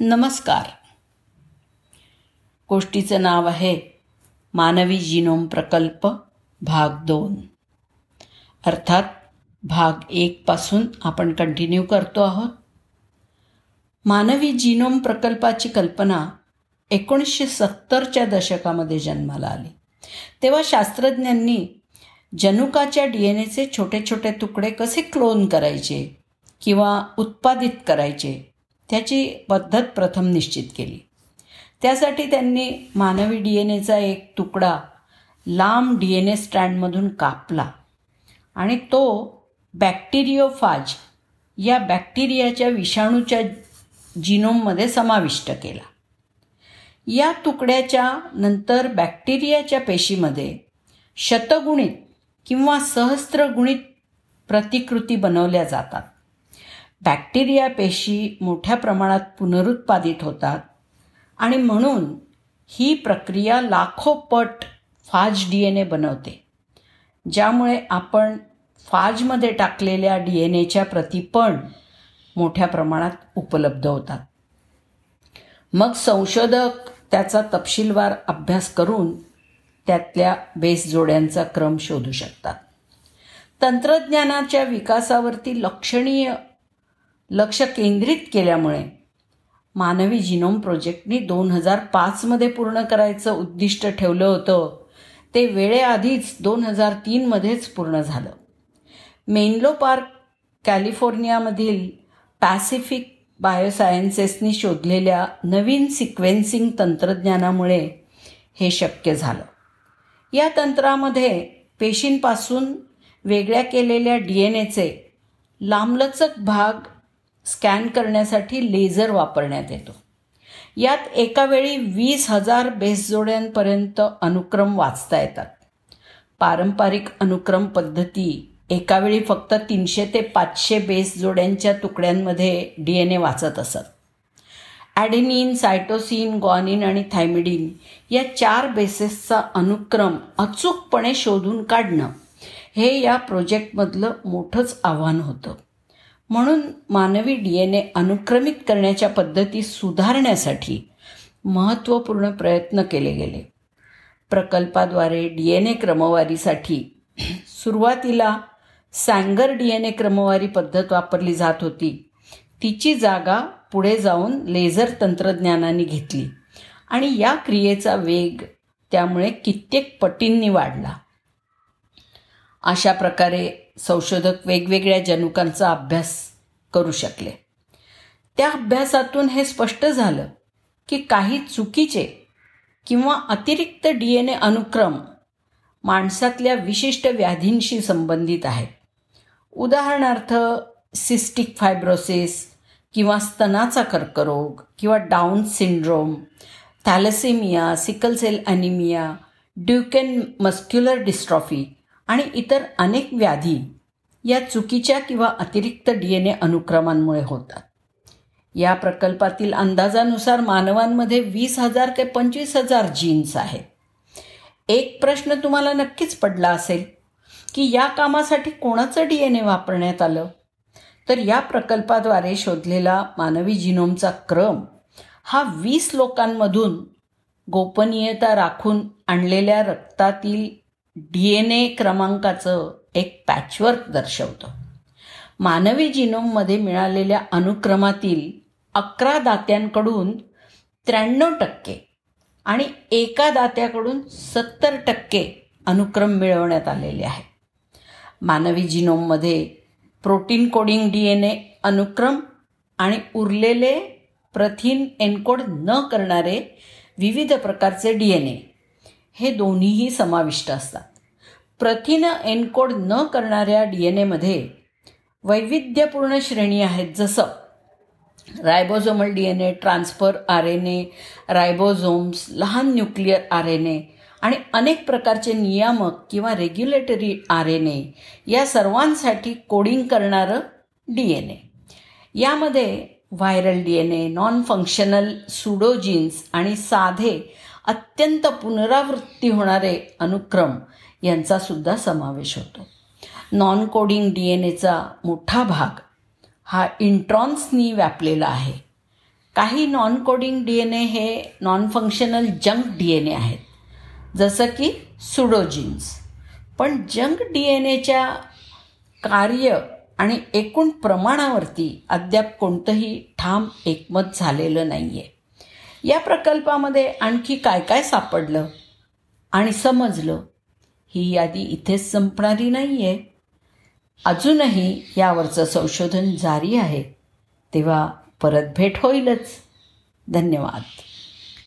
नमस्कार. गोष्टीचं नाव आहे मानवी जिनोम प्रकल्प भाग दोन. अर्थात भाग एकपासून आपण कंटिन्यू करतो आहोत. मानवी जिनोम प्रकल्पाची कल्पना एकोणीसशे सत्तरच्या दशकामध्ये जन्माला आली. तेव्हा शास्त्रज्ञांनी जनुकाच्या डी एन एचे छोटे छोटे तुकडे कसे क्लोन करायचे किंवा उत्पादित करायचे त्याची पद्धत प्रथम निश्चित केली. त्यासाठी त्यांनी मानवी डी एन एचा एक तुकडा लांब डी एन ए स्टँडमधून कापला आणि तो बॅक्टेरियोफाज या बॅक्टेरियाच्या विषाणूच्या जिनोममध्ये समाविष्ट केला. या तुकड्याच्या नंतर बॅक्टेरियाच्या पेशीमध्ये शतगुणित किंवा सहस्त्रगुणित प्रतिकृती बनवल्या जातात. बॅक्टेरिया पेशी मोठ्या प्रमाणात पुनरुत्पादित होतात आणि म्हणून ही प्रक्रिया लाखो पट फाज डी एन ए बनवते ज्यामुळे आपण फाजमध्ये टाकलेल्या डी एन एच्या प्रती पण मोठ्या प्रमाणात उपलब्ध होतात. मग संशोधक त्याचा तपशीलवार अभ्यास करून त्यातल्या बेस जोड्यांचा क्रम शोधू शकतात. तंत्रज्ञानाच्या विकासावरती लक्षणीय लक्ष केंद्रित केल्यामुळे मानवी जिनोम प्रोजेक्टनी दोन हजार पाचमध्ये पूर्ण करायचं उद्दिष्ट ठेवलं होतं. ते वेळेआधीच दोन हजार तीनमध्येच पूर्ण झालं. मेनलो पार्क कॅलिफोर्नियामधील पॅसिफिक बायोसायन्सेसनी शोधलेल्या नवीन सिक्वेन्सिंग तंत्रज्ञानामुळे हे शक्य झालं. या तंत्रामध्ये पेशींपासून वेगळ्या केलेल्या डी एन एचे लांबलचक भाग स्कॅन करण्यासाठी लेझर वापरण्यात येतो. यात एकावेळी वीस हजार बेसजोड्यांपर्यंत अनुक्रम वाचता येतात. पारंपरिक अनुक्रम पद्धती एकावेळी फक्त तीनशे ते पाचशे बेसजोड्यांच्या तुकड्यांमध्ये डी एन ए वाचत असत. ॲडेनिन सायटोसिन गॉनिन आणि थायमिडिन या चार बेसेसचा अनुक्रम अचूकपणे शोधून काढणं हे या प्रोजेक्टमधलं मोठंच आव्हान होतं. म्हणून मानवी डी एन ए अनुक्रमित करण्याच्या पद्धती सुधारण्यासाठी महत्त्वपूर्ण प्रयत्न केले गेले. प्रकल्पाद्वारे डी एन ए क्रमवारीसाठी सुरुवातीला सँगर डी एन ए क्रमवारी पद्धत वापरली जात होती. तिची जागा पुढे जाऊन लेझर तंत्रज्ञानाने घेतली आणि या क्रियेचा वेग त्यामुळे कित्येक पटींनी वाढला. अशा प्रकारे संशोधक वेगवेगळ्या जनुकांचा अभ्यास करू शकले. त्या अभ्यासातून हे स्पष्ट झालं की काही चुकीचे किंवा अतिरिक्त डी एन ए अनुक्रम माणसातल्या विशिष्ट व्याधींशी संबंधित आहेत. उदाहरणार्थ सिस्टिक फायब्रोसिस किंवा स्तनाचा कर्करोग किंवा down syndrome thalassaemia sickle cell anaemia Duchenne muscular dystrophy आणि इतर अनेक व्याधी या चुकीच्या किंवा अतिरिक्त डी एन ए अनुक्रमांमुळे होतात. या प्रकल्पातील अंदाजानुसार मानवांमध्ये वीस हजार ते पंचवीस हजार जीन्स आहेत. एक प्रश्न तुम्हाला नक्कीच पडला असेल की या कामासाठी कोणाचं डी एन ए वापरण्यात आलं? तर या प्रकल्पाद्वारे शोधलेला मानवी जिनोमचा क्रम हा वीस लोकांमधून गोपनीयता राखून आणलेल्या रक्तातील डी एन ए क्रमांकाचं एक पॅचवर्क दर्शवतं. मानवी जिनोममध्ये मिळालेल्या अनुक्रमातील अकरा दात्यांकडून त्र्याण्णव टक्के आणि एका दात्याकडून सत्तर टक्के अनुक्रम मिळवण्यात आलेले आहे. मानवी जिनोममध्ये protein coding D N A अनुक्रम आणि उरलेले प्रथिन एनकोड न करणारे विविध प्रकारचे डी एन ए हे दोन्हीही समाविष्ट असतात. प्रथिन एनकोड न करणाऱ्या डी एन एमध्ये वैविध्यपूर्ण श्रेणी आहेत जसं ribosomal D N A transfer R N A ribosomes लहान न्यूक्लिअर आर एन ए आणि अनेक प्रकारचे नियामक किंवा रेग्युलेटरी आर एन ए या सर्वांसाठी कोडिंग करणारं डी एन ए यामध्ये viral D N A non functional pseudogenes आणि साधे अत्यंत पुनरावृत्ती होणारे अनुक्रम यांचा सुद्धा समावेश होतो. नॉन कोडिंग डी एन एचा मोठा भाग हा इंट्रॉन्सनी व्यापलेला आहे. काही non coding D N A हे non functional junk D N A आहेत. जसं की सुडोजिन्स पण जंक डी एन एच्या कार्य आणि एकूण प्रमाणावरती अद्याप कोणतंही ठाम एकमत झालेलं नाही आहे या प्रकल्पामध्ये आणखी काय काय सापडलं? आणि समजलं ही यादी इथेच संपणारी नाही आहे अजूनही यावरचं संशोधन जारी आहे. तेव्हा परत भेट होईलच. धन्यवाद.